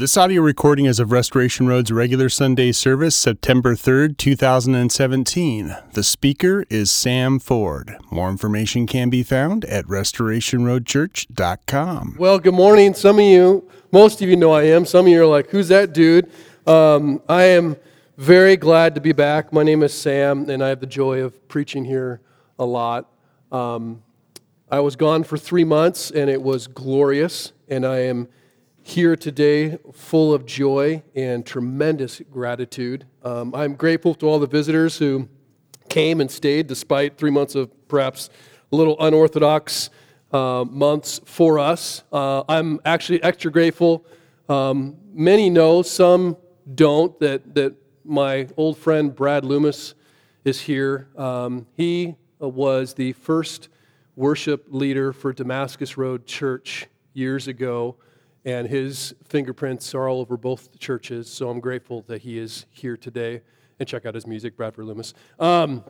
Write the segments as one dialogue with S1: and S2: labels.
S1: This audio recording is of Restoration Road's regular Sunday service, September 3rd, 2017. The speaker is Sam Ford. More information can be found at restorationroadchurch.com.
S2: Well, good morning. Some of you, most of you know I am. Some of you are like, who's that dude? Um, I am very glad to be back. My name is Sam, and I have the joy of preaching here a lot. Um, I was gone for three months, and it was glorious, and I am here today full of joy and tremendous gratitude. Um, I'm grateful to all the visitors who came and stayed despite three months of perhaps a little unorthodox uh, months for us. Uh, I'm actually extra grateful. Um, many know, some don't, that, that my old friend Brad Loomis is here. Um, he was the first worship leader for Damascus Road Church years ago and his fingerprints are all over both churches. So I'm grateful that he is here today. And check out his music, Bradford Loomis. Um,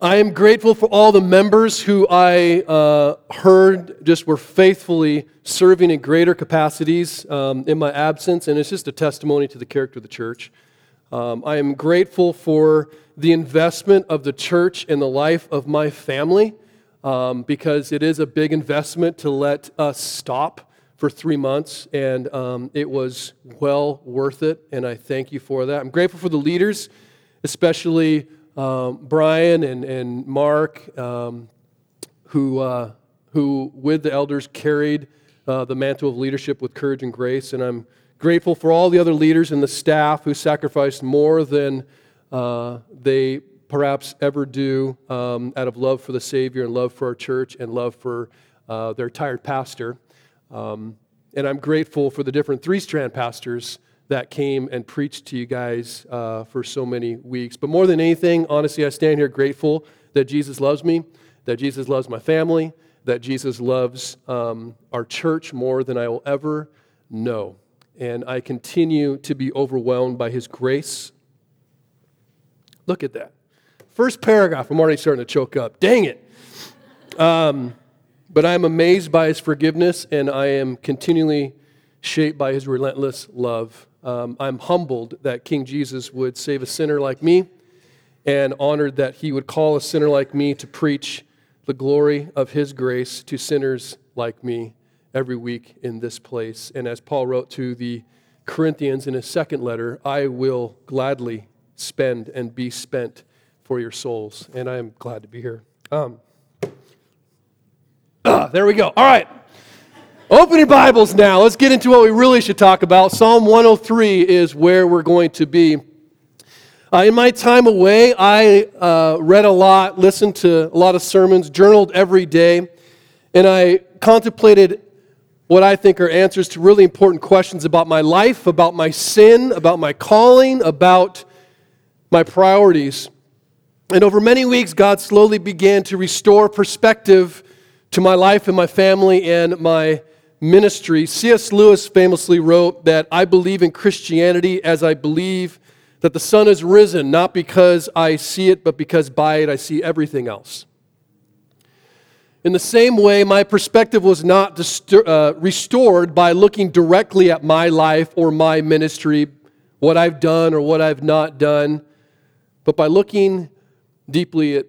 S2: I am grateful for all the members who I uh, heard just were faithfully serving in greater capacities um, in my absence, and it's just a testimony to the character of the church. Um, I am grateful for the investment of the church in the life of my family um, because it is a big investment to let us stop for three months, and um, it was well worth it, and I thank you for that. I'm grateful for the leaders, especially um, Brian and, and Mark, um, who, uh, who, with the elders, carried uh, the mantle of leadership with courage and grace, and I'm grateful for all the other leaders and the staff who sacrificed more than uh, they perhaps ever do um, out of love for the Savior and love for our church and love for uh, their tired pastor. Um, and I'm grateful for the different three strand pastors that came and preached to you guys uh, for so many weeks. But more than anything, honestly, I stand here grateful that Jesus loves me, that Jesus loves my family, that Jesus loves um, our church more than I will ever know. And I continue to be overwhelmed by his grace. Look at that. First paragraph, I'm already starting to choke up. Dang it. Um, but I am amazed by his forgiveness, and I am continually shaped by his relentless love. Um, I'm humbled that King Jesus would save a sinner like me, and honored that he would call a sinner like me to preach the glory of his grace to sinners like me every week in this place. And as Paul wrote to the Corinthians in his second letter, I will gladly spend and be spent for your souls. And I am glad to be here. Um, There we go. All right. Open your Bibles now. Let's get into what we really should talk about. Psalm 103 is where we're going to be. Uh, in my time away, I uh, read a lot, listened to a lot of sermons, journaled every day, and I contemplated what I think are answers to really important questions about my life, about my sin, about my calling, about my priorities. And over many weeks, God slowly began to restore perspective to my life and my family and my ministry. C.S. Lewis famously wrote that I believe in Christianity as I believe that the sun has risen, not because I see it, but because by it I see everything else. In the same way, my perspective was not distur- uh, restored by looking directly at my life or my ministry, what I've done or what I've not done, but by looking deeply at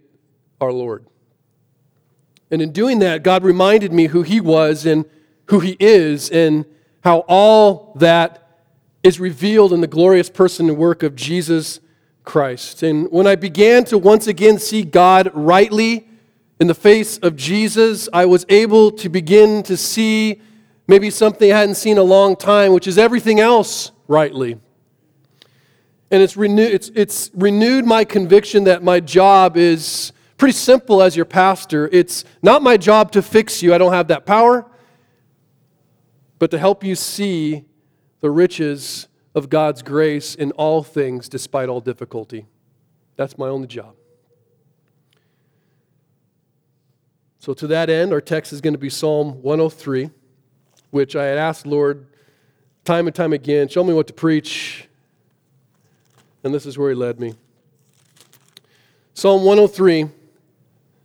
S2: our Lord. And in doing that, God reminded me who He was and who He is, and how all that is revealed in the glorious person and work of Jesus Christ. And when I began to once again see God rightly in the face of Jesus, I was able to begin to see maybe something I hadn't seen a long time, which is everything else rightly. And it's, renew- it's, it's renewed my conviction that my job is Pretty simple as your pastor. It's not my job to fix you, I don't have that power, but to help you see the riches of God's grace in all things despite all difficulty. That's my only job. So, to that end, our text is going to be Psalm 103, which I had asked Lord time and time again, show me what to preach. And this is where He led me. Psalm 103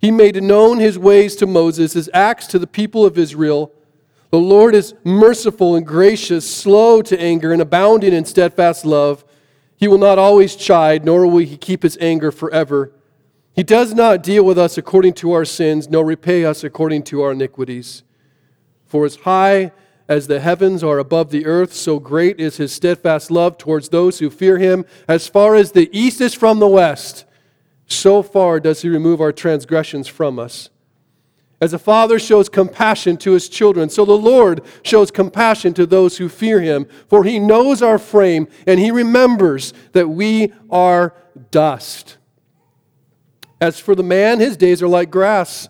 S2: He made known his ways to Moses, his acts to the people of Israel. The Lord is merciful and gracious, slow to anger, and abounding in steadfast love. He will not always chide, nor will he keep his anger forever. He does not deal with us according to our sins, nor repay us according to our iniquities. For as high as the heavens are above the earth, so great is his steadfast love towards those who fear him. As far as the east is from the west, so far does he remove our transgressions from us. As a father shows compassion to his children, so the Lord shows compassion to those who fear him, for he knows our frame and he remembers that we are dust. As for the man, his days are like grass.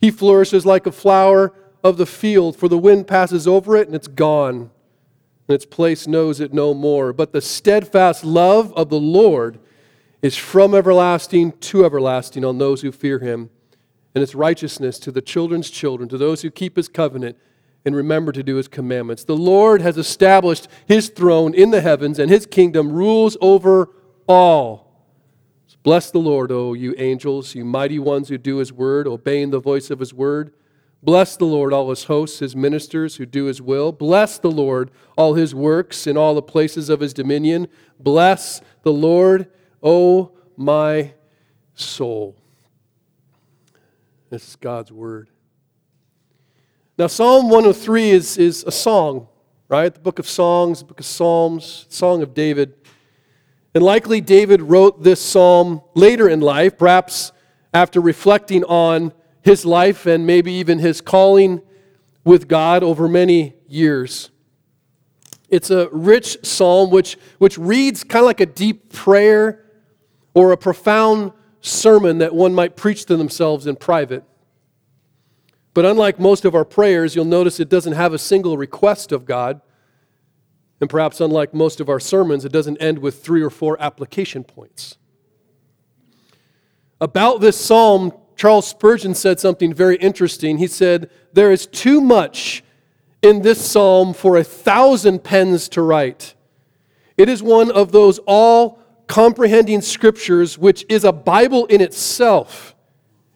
S2: He flourishes like a flower of the field, for the wind passes over it and it's gone, and its place knows it no more. But the steadfast love of the Lord is from everlasting to everlasting on those who fear him, and its righteousness to the children's children, to those who keep his covenant and remember to do his commandments. The Lord has established his throne in the heavens, and his kingdom rules over all. Bless the Lord, O you angels, you mighty ones who do his word, obeying the voice of his word. Bless the Lord, all his hosts, his ministers who do his will. Bless the Lord, all his works in all the places of his dominion. Bless the Lord, O my soul. This is God's word. Now, Psalm 103 is, is a song, right? The book of Songs, the book of Psalms, Song of David. And likely David wrote this psalm later in life, perhaps after reflecting on his life and maybe even his calling with God over many years. It's a rich psalm which, which reads kind of like a deep prayer or a profound sermon that one might preach to themselves in private. But unlike most of our prayers, you'll notice it doesn't have a single request of God. And perhaps unlike most of our sermons, it doesn't end with three or four application points. About this psalm, Charles Spurgeon said something very interesting. He said, There is too much in this psalm for a thousand pens to write. It is one of those all comprehending scriptures which is a Bible in itself,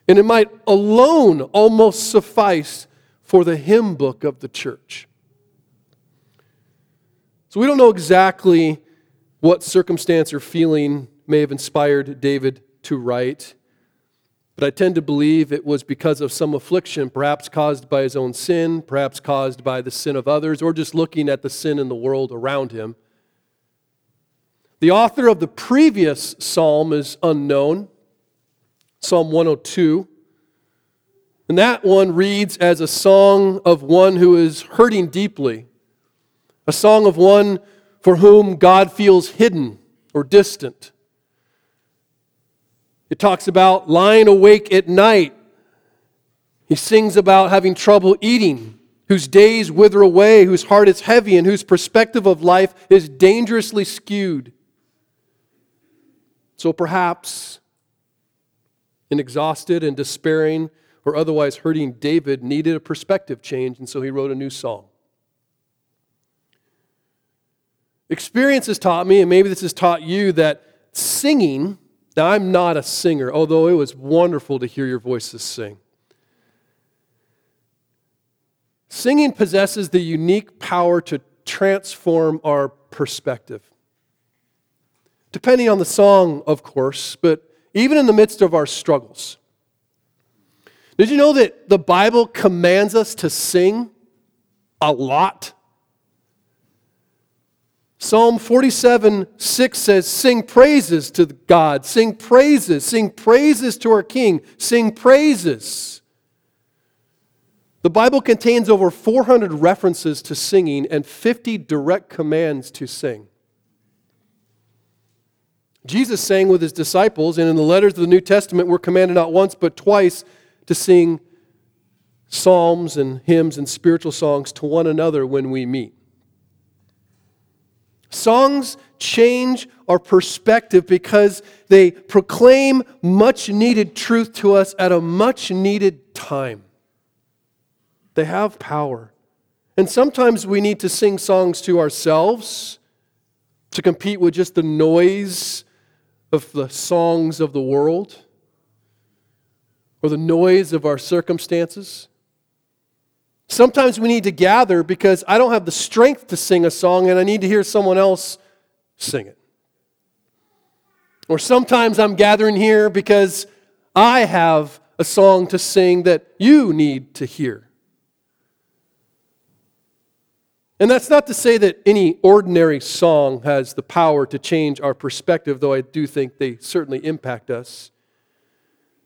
S2: and it might alone almost suffice for the hymn book of the church. So we don't know exactly what circumstance or feeling may have inspired David to write. But I tend to believe it was because of some affliction, perhaps caused by his own sin, perhaps caused by the sin of others, or just looking at the sin in the world around him. The author of the previous psalm is unknown, Psalm 102. And that one reads as a song of one who is hurting deeply, a song of one for whom God feels hidden or distant. It talks about lying awake at night. He sings about having trouble eating, whose days wither away, whose heart is heavy, and whose perspective of life is dangerously skewed. So perhaps an exhausted and despairing or otherwise hurting David needed a perspective change, and so he wrote a new song. Experience has taught me, and maybe this has taught you, that singing now, I'm not a singer, although it was wonderful to hear your voices sing. Singing possesses the unique power to transform our perspective. Depending on the song, of course, but even in the midst of our struggles. Did you know that the Bible commands us to sing a lot? Psalm 47 6 says, Sing praises to God, sing praises, sing praises to our King, sing praises. The Bible contains over 400 references to singing and 50 direct commands to sing. Jesus sang with his disciples, and in the letters of the New Testament, we're commanded not once but twice to sing psalms and hymns and spiritual songs to one another when we meet. Songs change our perspective because they proclaim much needed truth to us at a much needed time. They have power. And sometimes we need to sing songs to ourselves to compete with just the noise of the songs of the world or the noise of our circumstances. Sometimes we need to gather because I don't have the strength to sing a song and I need to hear someone else sing it. Or sometimes I'm gathering here because I have a song to sing that you need to hear. And that's not to say that any ordinary song has the power to change our perspective, though I do think they certainly impact us.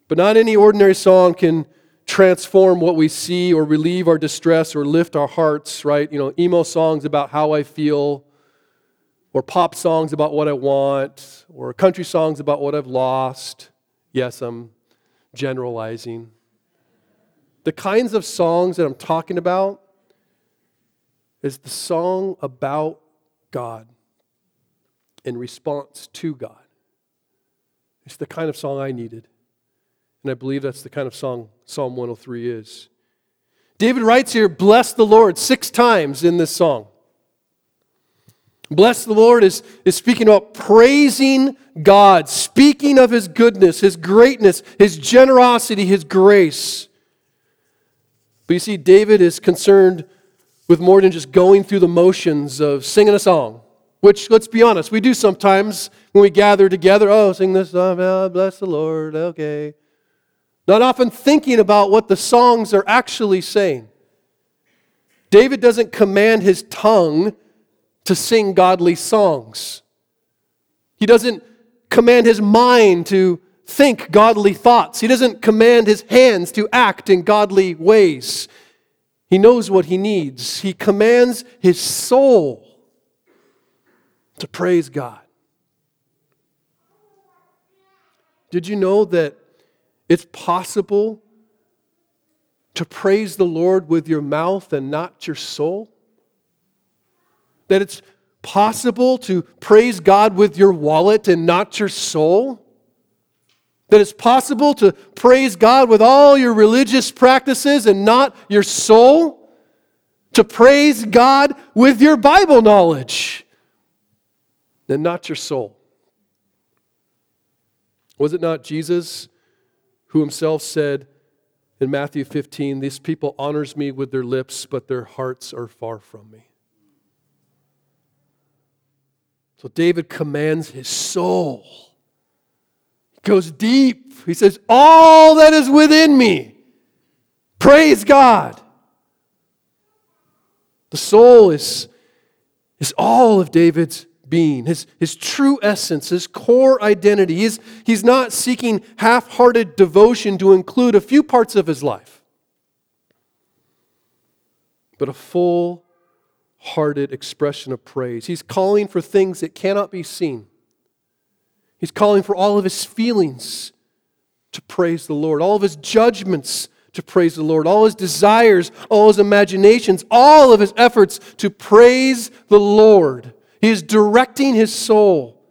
S2: But not any ordinary song can transform what we see or relieve our distress or lift our hearts, right? You know, emo songs about how I feel, or pop songs about what I want, or country songs about what I've lost. Yes, I'm generalizing. The kinds of songs that I'm talking about is the song about God in response to God. It's the kind of song I needed. And I believe that's the kind of song Psalm 103 is. David writes here, Bless the Lord, six times in this song. Bless the Lord is, is speaking about praising God, speaking of His goodness, His greatness, His generosity, His grace. But you see, David is concerned with more than just going through the motions of singing a song, which, let's be honest, we do sometimes when we gather together. Oh, sing this song, oh, bless the Lord, okay. Not often thinking about what the songs are actually saying. David doesn't command his tongue to sing godly songs. He doesn't command his mind to think godly thoughts. He doesn't command his hands to act in godly ways. He knows what he needs. He commands his soul to praise God. Did you know that it's possible to praise the Lord with your mouth and not your soul? That it's possible to praise God with your wallet and not your soul? That it's possible to praise God with all your religious practices and not your soul? To praise God with your Bible knowledge and not your soul? Was it not Jesus who himself said in Matthew 15, These people honors me with their lips, but their hearts are far from me? So David commands his soul. Goes deep. He says, All that is within me, praise God. The soul is, is all of David's being, his, his true essence, his core identity. He's, he's not seeking half hearted devotion to include a few parts of his life, but a full hearted expression of praise. He's calling for things that cannot be seen. He's calling for all of his feelings to praise the Lord, all of his judgments to praise the Lord, all his desires, all his imaginations, all of his efforts to praise the Lord. He is directing his soul.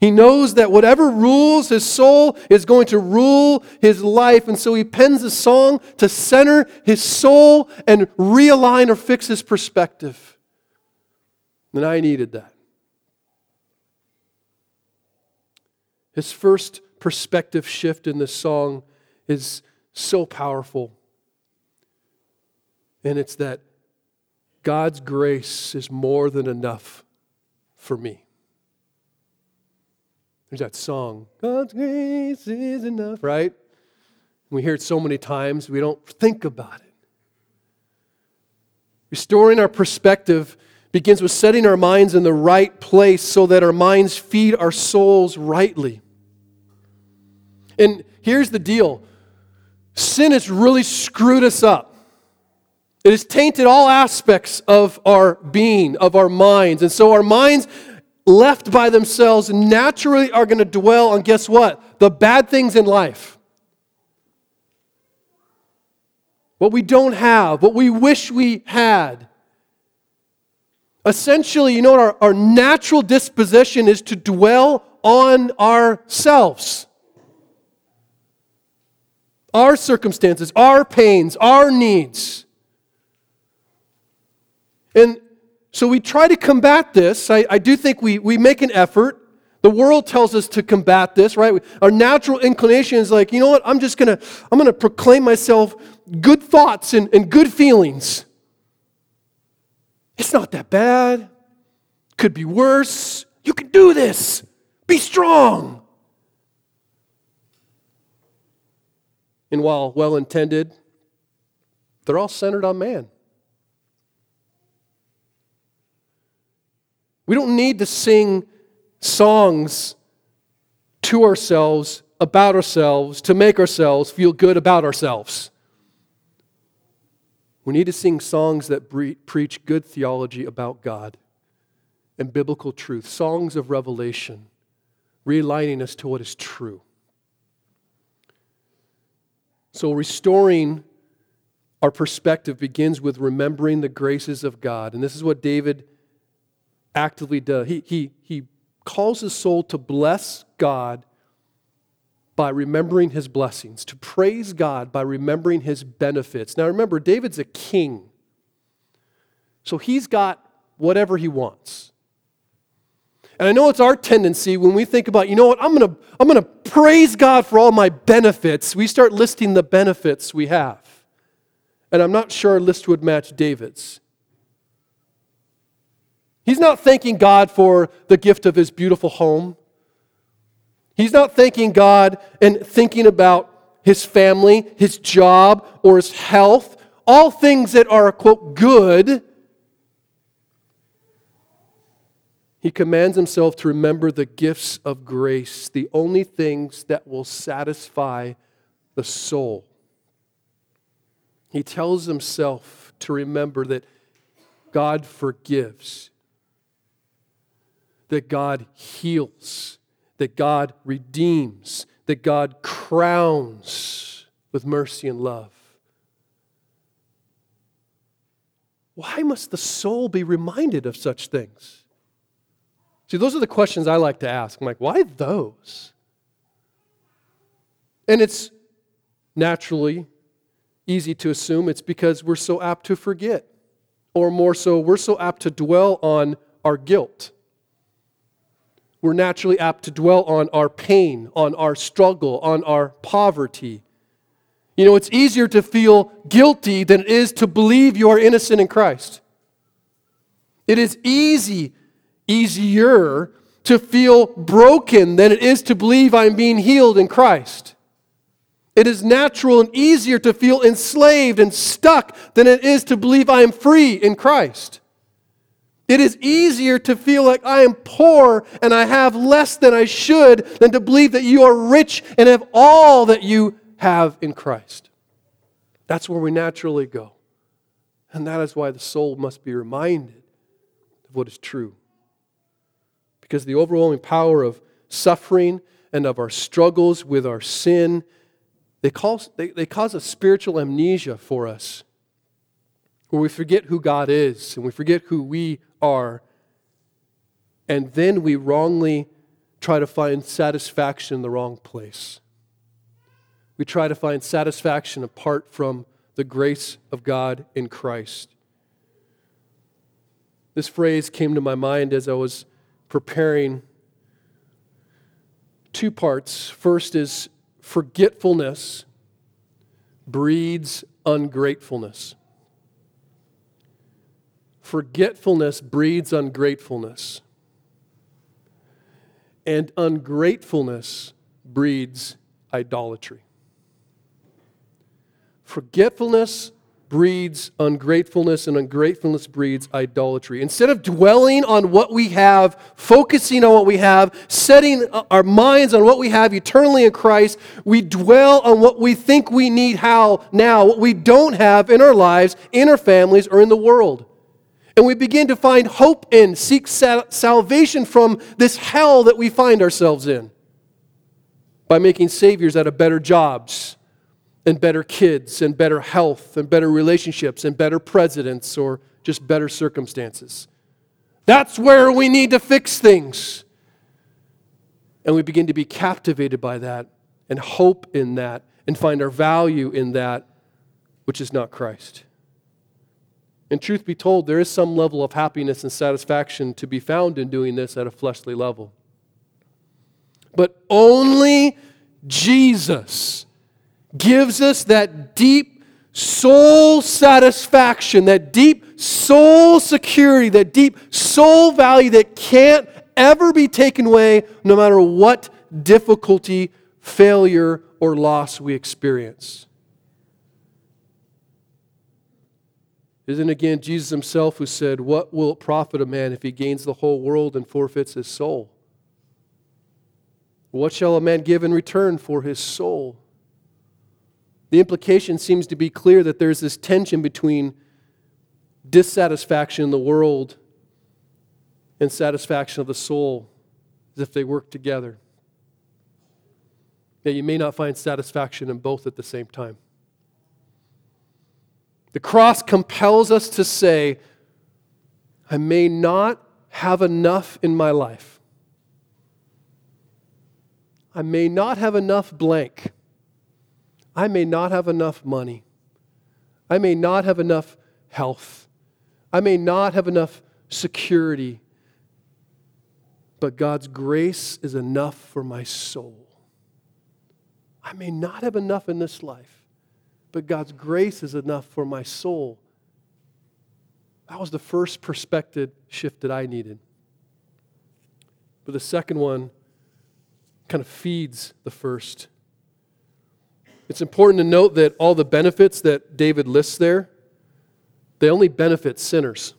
S2: He knows that whatever rules his soul is going to rule his life. And so he pens a song to center his soul and realign or fix his perspective. And I needed that. His first perspective shift in this song is so powerful. And it's that God's grace is more than enough for me. There's that song, God's grace is enough, right? We hear it so many times, we don't think about it. Restoring our perspective begins with setting our minds in the right place so that our minds feed our souls rightly. And here's the deal sin has really screwed us up. It has tainted all aspects of our being, of our minds. And so our minds left by themselves, naturally are going to dwell on guess what? The bad things in life. What we don't have, what we wish we had. Essentially, you know what? Our, our natural disposition is to dwell on ourselves. Our circumstances, our pains, our needs. And so we try to combat this. I, I do think we, we make an effort. The world tells us to combat this, right? Our natural inclination is like, you know what? I'm just gonna, I'm gonna proclaim myself good thoughts and, and good feelings. It's not that bad. Could be worse. You can do this. Be strong. And while well intended, they're all centered on man. We don't need to sing songs to ourselves, about ourselves, to make ourselves feel good about ourselves. We need to sing songs that preach good theology about God and biblical truth, songs of revelation, realigning us to what is true. So, restoring our perspective begins with remembering the graces of God. And this is what David actively does. He, he, he calls his soul to bless God by remembering his blessings, to praise God by remembering his benefits. Now remember, David's a king. So he's got whatever he wants. And I know it's our tendency when we think about, you know what, I'm going to I'm going to praise God for all my benefits. We start listing the benefits we have. And I'm not sure our list would match David's. He's not thanking God for the gift of his beautiful home. He's not thanking God and thinking about his family, his job, or his health, all things that are, quote, good. He commands himself to remember the gifts of grace, the only things that will satisfy the soul. He tells himself to remember that God forgives, that God heals that God redeems, that God crowns with mercy and love. Why must the soul be reminded of such things? See, those are the questions I like to ask. I'm like, why those? And it's naturally easy to assume it's because we're so apt to forget, or more so, we're so apt to dwell on our guilt we're naturally apt to dwell on our pain, on our struggle, on our poverty. You know, it's easier to feel guilty than it is to believe you are innocent in Christ. It is easy, easier to feel broken than it is to believe I'm being healed in Christ. It is natural and easier to feel enslaved and stuck than it is to believe I am free in Christ. It is easier to feel like I am poor and I have less than I should than to believe that you are rich and have all that you have in Christ. That's where we naturally go. And that is why the soul must be reminded of what is true. Because the overwhelming power of suffering and of our struggles with our sin, they cause, they, they cause a spiritual amnesia for us where we forget who God is and we forget who we are, and then we wrongly try to find satisfaction in the wrong place. We try to find satisfaction apart from the grace of God in Christ. This phrase came to my mind as I was preparing two parts. First is forgetfulness breeds ungratefulness. Forgetfulness breeds ungratefulness. And ungratefulness breeds idolatry. Forgetfulness breeds ungratefulness, and ungratefulness breeds idolatry. Instead of dwelling on what we have, focusing on what we have, setting our minds on what we have eternally in Christ, we dwell on what we think we need how now, what we don't have in our lives, in our families, or in the world. And we begin to find hope in, seek salvation from this hell that we find ourselves in by making saviors out of better jobs and better kids and better health and better relationships and better presidents or just better circumstances. That's where we need to fix things. And we begin to be captivated by that and hope in that and find our value in that, which is not Christ. And truth be told, there is some level of happiness and satisfaction to be found in doing this at a fleshly level. But only Jesus gives us that deep soul satisfaction, that deep soul security, that deep soul value that can't ever be taken away no matter what difficulty, failure, or loss we experience. Isn't again Jesus himself who said, What will it profit a man if he gains the whole world and forfeits his soul? What shall a man give in return for his soul? The implication seems to be clear that there's this tension between dissatisfaction in the world and satisfaction of the soul as if they work together. That you may not find satisfaction in both at the same time. The cross compels us to say, I may not have enough in my life. I may not have enough blank. I may not have enough money. I may not have enough health. I may not have enough security. But God's grace is enough for my soul. I may not have enough in this life but God's grace is enough for my soul. That was the first perspective shift that I needed. But the second one kind of feeds the first. It's important to note that all the benefits that David lists there, they only benefit sinners.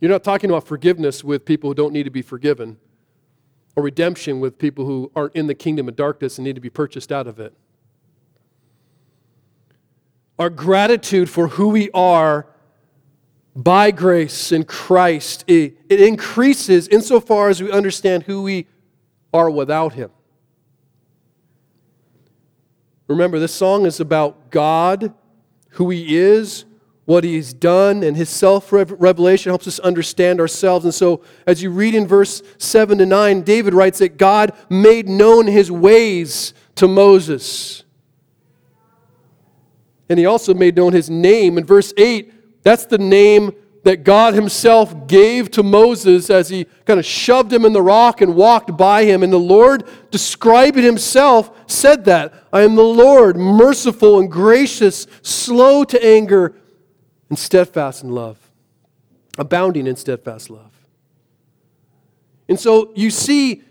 S2: You're not talking about forgiveness with people who don't need to be forgiven, or redemption with people who aren't in the kingdom of darkness and need to be purchased out of it our gratitude for who we are by grace in Christ, it, it increases insofar as we understand who we are without Him. Remember, this song is about God, who He is, what He's done, and His self revelation helps us understand ourselves. And so, as you read in verse 7 to 9, David writes that God made known His ways to Moses. And he also made known his name. In verse 8, that's the name that God himself gave to Moses as he kind of shoved him in the rock and walked by him. And the Lord, describing himself, said that I am the Lord, merciful and gracious, slow to anger, and steadfast in love, abounding in steadfast love. And so you see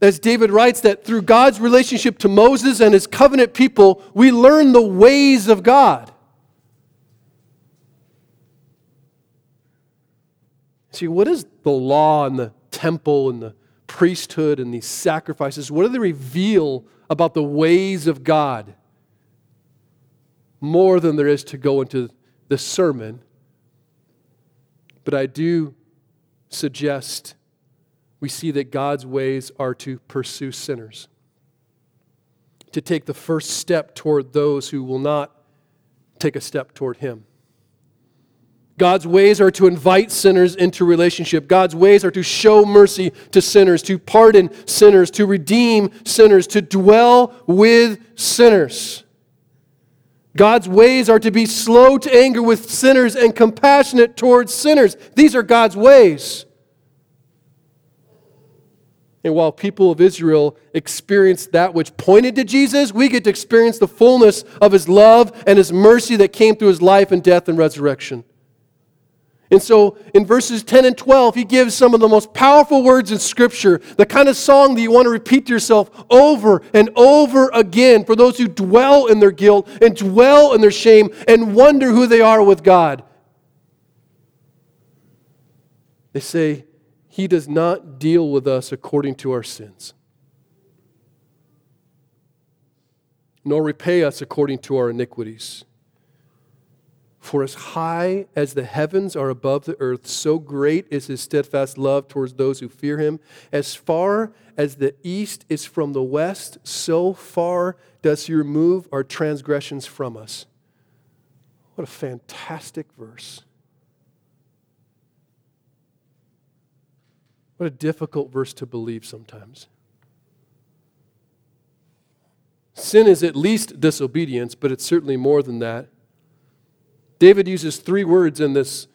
S2: as David writes, that through God's relationship to Moses and his covenant people, we learn the ways of God. See, what is the law and the temple and the priesthood and these sacrifices? What do they reveal about the ways of God? More than there is to go into the sermon. But I do suggest we see that God's ways are to pursue sinners, to take the first step toward those who will not take a step toward Him. God's ways are to invite sinners into relationship. God's ways are to show mercy to sinners, to pardon sinners, to redeem sinners, to dwell with sinners. God's ways are to be slow to anger with sinners and compassionate towards sinners. These are God's ways. And while people of Israel experienced that which pointed to Jesus, we get to experience the fullness of his love and his mercy that came through his life and death and resurrection. And so in verses 10 and 12, he gives some of the most powerful words in Scripture, the kind of song that you want to repeat to yourself over and over again for those who dwell in their guilt and dwell in their shame and wonder who they are with God. They say, he does not deal with us according to our sins, nor repay us according to our iniquities. For as high as the heavens are above the earth, so great is his steadfast love towards those who fear him. As far as the east is from the west, so far does he remove our transgressions from us. What a fantastic verse. What a difficult verse to believe sometimes. Sin is at least disobedience, but it's certainly more than that. David uses three words in this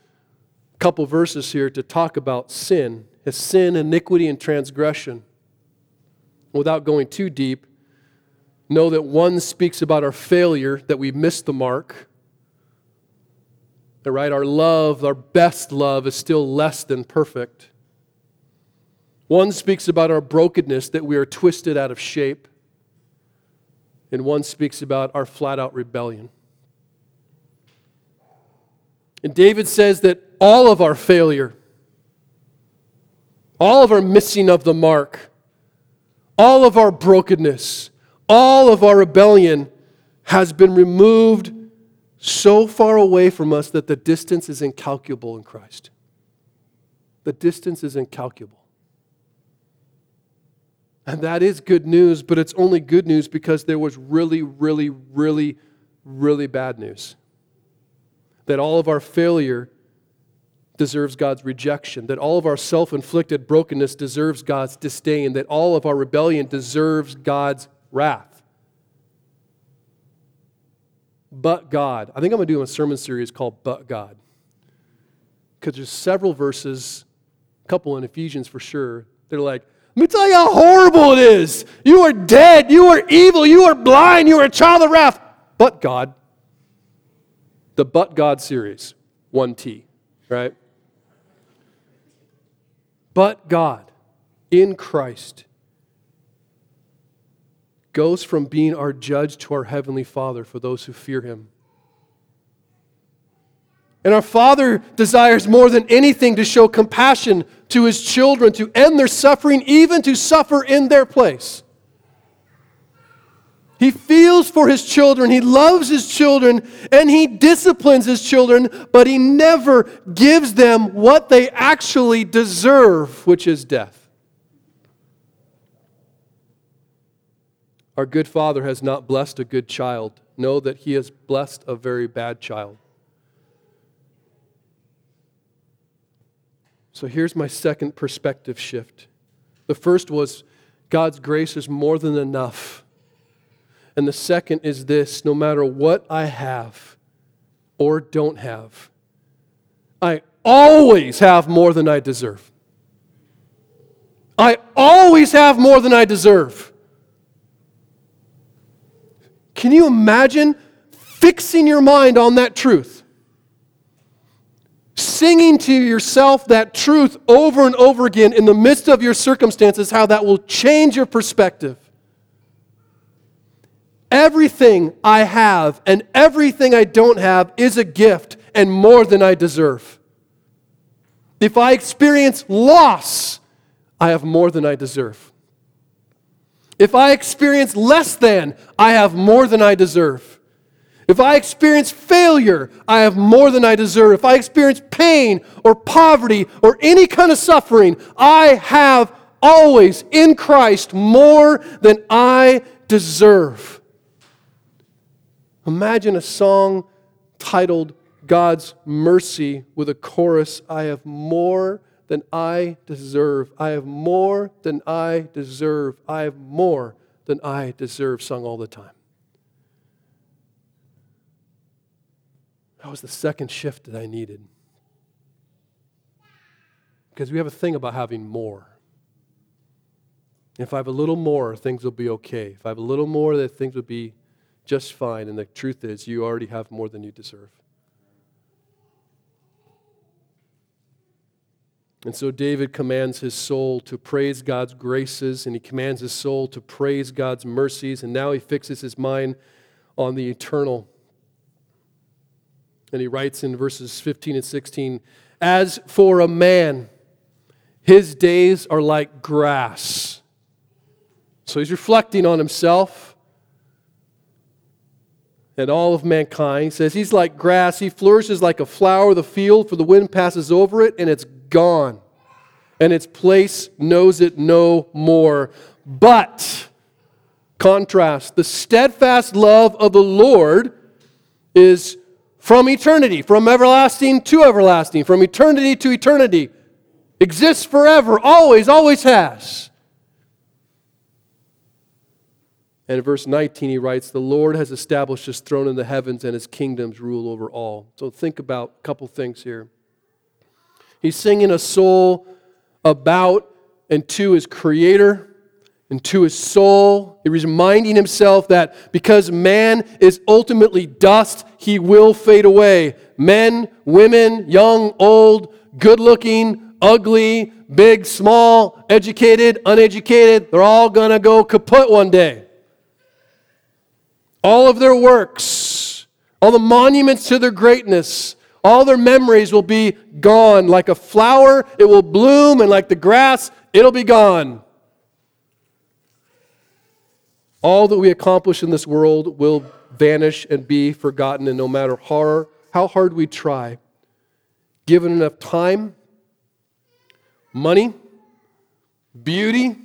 S2: couple verses here to talk about sin his sin, iniquity, and transgression. Without going too deep, know that one speaks about our failure, that we missed the mark. Right? Our love, our best love, is still less than perfect. One speaks about our brokenness, that we are twisted out of shape. And one speaks about our flat out rebellion. And David says that all of our failure, all of our missing of the mark, all of our brokenness, all of our rebellion has been removed so far away from us that the distance is incalculable in Christ. The distance is incalculable. And that is good news, but it's only good news because there was really, really, really, really bad news. That all of our failure deserves God's rejection, that all of our self inflicted brokenness deserves God's disdain, that all of our rebellion deserves God's wrath. But God. I think I'm going to do a sermon series called But God. Because there's several verses, a couple in Ephesians for sure, they're like, let me tell you how horrible it is. You are dead. You are evil. You are blind. You are a child of wrath. But God. The But God series, 1T, right? But God in Christ goes from being our judge to our heavenly Father for those who fear him. And our Father desires more than anything to show compassion to his children, to end their suffering, even to suffer in their place. He feels for his children, he loves his children, and he disciplines his children, but he never gives them what they actually deserve, which is death. Our good father has not blessed a good child. Know that he has blessed a very bad child. So here's my second perspective shift. The first was God's grace is more than enough and the second is this no matter what I have or don't have, I always have more than I deserve. I always have more than I deserve. Can you imagine fixing your mind on that truth? Singing to yourself that truth over and over again in the midst of your circumstances, how that will change your perspective. Everything I have and everything I don't have is a gift and more than I deserve. If I experience loss, I have more than I deserve. If I experience less than, I have more than I deserve. If I experience failure, I have more than I deserve. If I experience pain or poverty or any kind of suffering, I have always in Christ more than I deserve. Imagine a song titled God's Mercy with a chorus I have more than I deserve. I have more than I deserve. I have more than I deserve, sung all the time. That was the second shift that I needed. Because we have a thing about having more. If I have a little more, things will be okay. If I have a little more, that things will be just fine. And the truth is, you already have more than you deserve. And so David commands his soul to praise God's graces, and he commands his soul to praise God's mercies, and now he fixes his mind on the eternal. And he writes in verses 15 and 16 As for a man, his days are like grass. So he's reflecting on himself and all of mankind. He says he's like grass. He flourishes like a flower of the field, for the wind passes over it and it's gone. And its place knows it no more. But, contrast, the steadfast love of the Lord is from eternity, from everlasting to everlasting, from eternity to eternity. exists forever, always, always has. And in verse 19, he writes, The Lord has established his throne in the heavens and his kingdoms rule over all. So think about a couple things here. He's singing a soul about and to his creator and to his soul. He's reminding himself that because man is ultimately dust, he will fade away. Men, women, young, old, good looking, ugly, big, small, educated, uneducated, they're all going to go kaput one day. All of their works, all the monuments to their greatness, all their memories will be gone. Like a flower, it will bloom, and like the grass, it'll be gone. All that we accomplish in this world will vanish and be forgotten, and no matter how, how hard we try, given enough time, money, beauty,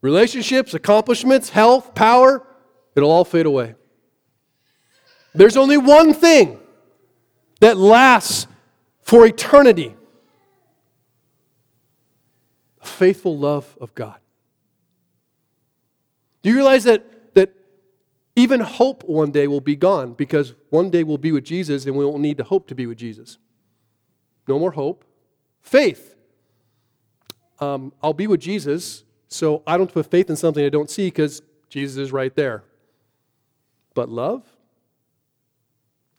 S2: relationships, accomplishments, health, power, it'll all fade away. There's only one thing that lasts for eternity the faithful love of God. Do you realize that, that even hope one day will be gone because one day we'll be with Jesus and we won't need to hope to be with Jesus? No more hope. Faith. Um, I'll be with Jesus, so I don't put faith in something I don't see because Jesus is right there. But love?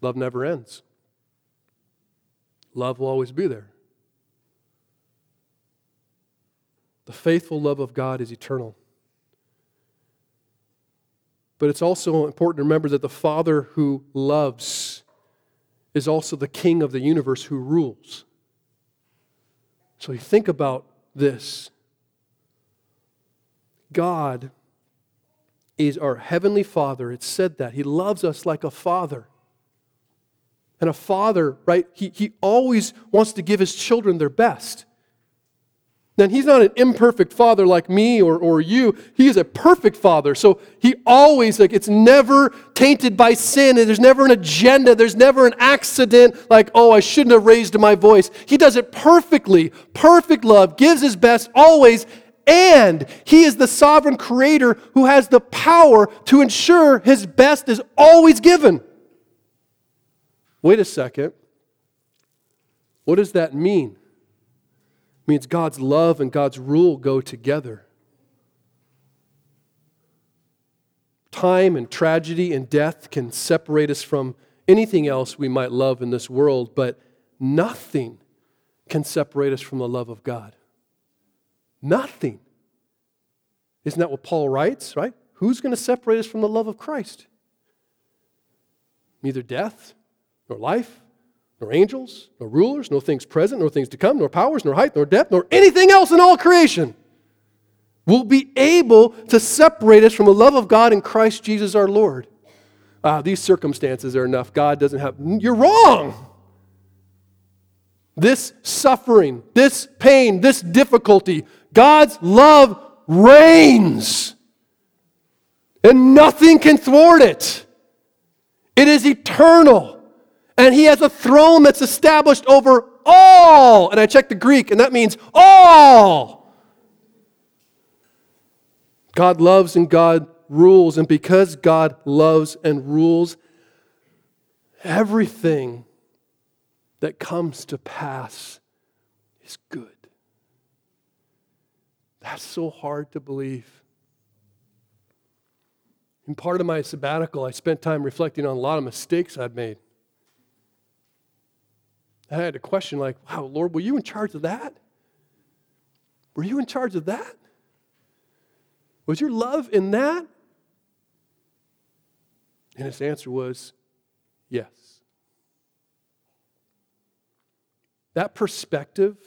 S2: Love never ends. Love will always be there. The faithful love of God is eternal. But it's also important to remember that the Father who loves is also the King of the universe who rules. So you think about this God is our heavenly Father. It said that. He loves us like a father. And a father, right, he, he always wants to give his children their best. Then he's not an imperfect father like me or, or you. He is a perfect father. So he always, like, it's never tainted by sin, and there's never an agenda, there's never an accident like, oh, I shouldn't have raised my voice. He does it perfectly. Perfect love, gives his best always, and he is the sovereign creator who has the power to ensure his best is always given. Wait a second. What does that mean? It means God's love and God's rule go together. Time and tragedy and death can separate us from anything else we might love in this world, but nothing can separate us from the love of God. Nothing. Isn't that what Paul writes, right? Who's going to separate us from the love of Christ? Neither death, nor life, nor angels, nor rulers, nor things present, nor things to come, nor powers, nor height, nor depth, nor anything else in all creation will be able to separate us from the love of God in Christ Jesus our Lord. Ah, these circumstances are enough. God doesn't have. You're wrong. This suffering, this pain, this difficulty, God's love reigns. And nothing can thwart it. It is eternal. And he has a throne that's established over all. And I checked the Greek, and that means all. God loves and God rules. And because God loves and rules, everything that comes to pass is good. That's so hard to believe. In part of my sabbatical, I spent time reflecting on a lot of mistakes I'd made. I had a question like, wow, Lord, were you in charge of that? Were you in charge of that? Was your love in that? And his answer was, yes. That perspective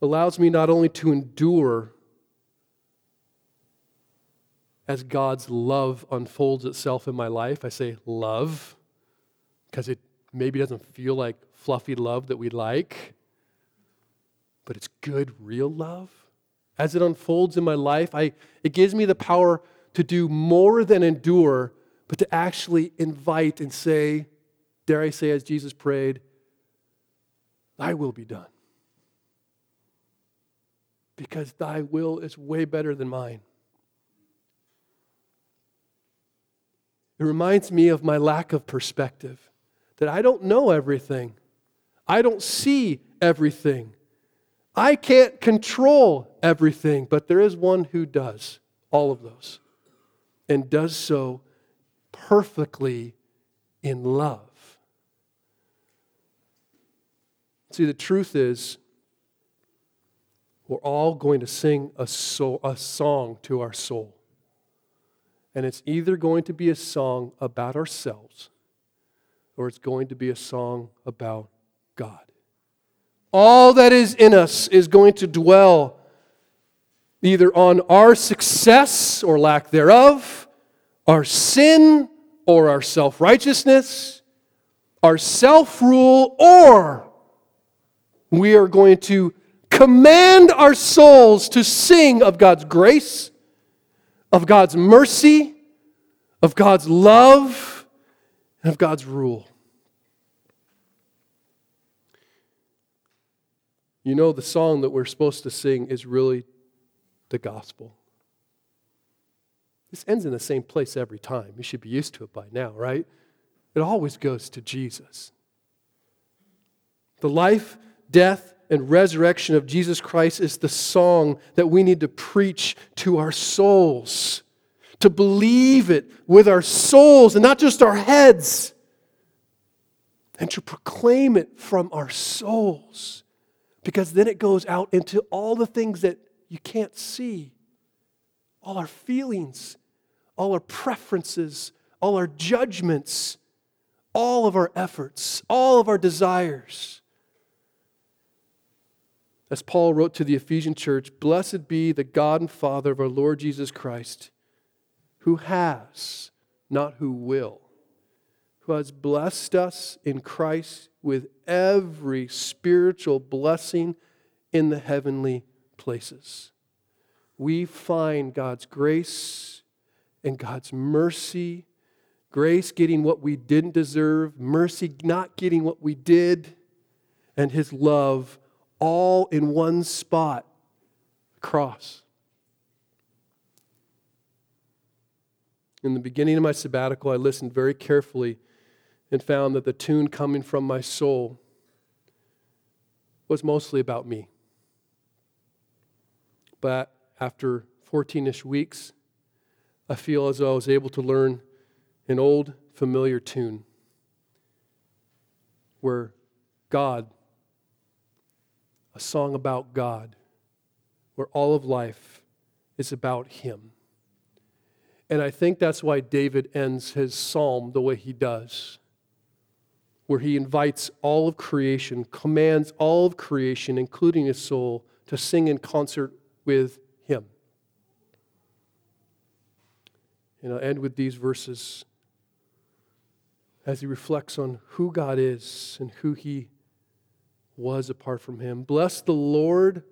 S2: allows me not only to endure as God's love unfolds itself in my life, I say love because it maybe doesn't feel like fluffy love that we like, but it's good, real love. As it unfolds in my life, I, it gives me the power to do more than endure, but to actually invite and say, dare I say, as Jesus prayed, Thy will be done. Because thy will is way better than mine. It reminds me of my lack of perspective, that I don't know everything. I don't see everything. I can't control everything, but there is one who does all of those and does so perfectly in love. See, the truth is, we're all going to sing a, soul, a song to our soul. And it's either going to be a song about ourselves or it's going to be a song about God. All that is in us is going to dwell either on our success or lack thereof, our sin or our self righteousness, our self rule, or we are going to command our souls to sing of God's grace, of God's mercy, of God's love, and of God's rule. You know, the song that we're supposed to sing is really the gospel. This ends in the same place every time. You should be used to it by now, right? It always goes to Jesus. The life, death, and resurrection of Jesus Christ is the song that we need to preach to our souls, to believe it with our souls and not just our heads, and to proclaim it from our souls because then it goes out into all the things that you can't see all our feelings, all our preferences, all our judgments, all of our efforts, all of our desires. As Paul wrote to the Ephesian church, Blessed be the God and Father of our Lord Jesus Christ, who has, not who will, who has blessed us in Christ with every spiritual blessing in the heavenly places. We find God's grace and God's mercy, grace getting what we didn't deserve, mercy not getting what we did, and His love all in one spot cross. In the beginning of my sabbatical, I listened very carefully and found that the tune coming from my soul was mostly about me. But after 14 ish weeks, I feel as though I was able to learn an old familiar tune where God, a song about God, where all of life is about Him. And I think that's why David ends his psalm the way he does where he invites all of creation, commands all of creation, including his soul, to sing in concert with him. And I'll end with these verses as he reflects on who God is and who he was apart from him. Bless the Lord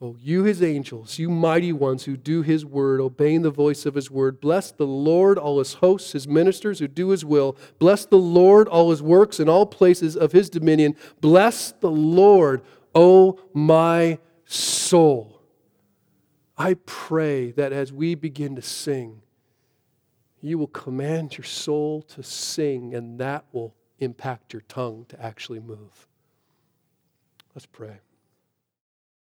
S2: Oh, you, his angels, you mighty ones who do his word, obeying the voice of his word, bless the Lord, all his hosts, his ministers who do his will. Bless the Lord, all his works in all places of his dominion. Bless the Lord, O my soul. I pray that as we begin to sing, you will command your soul to sing, and that will impact your tongue to actually move. Let's pray.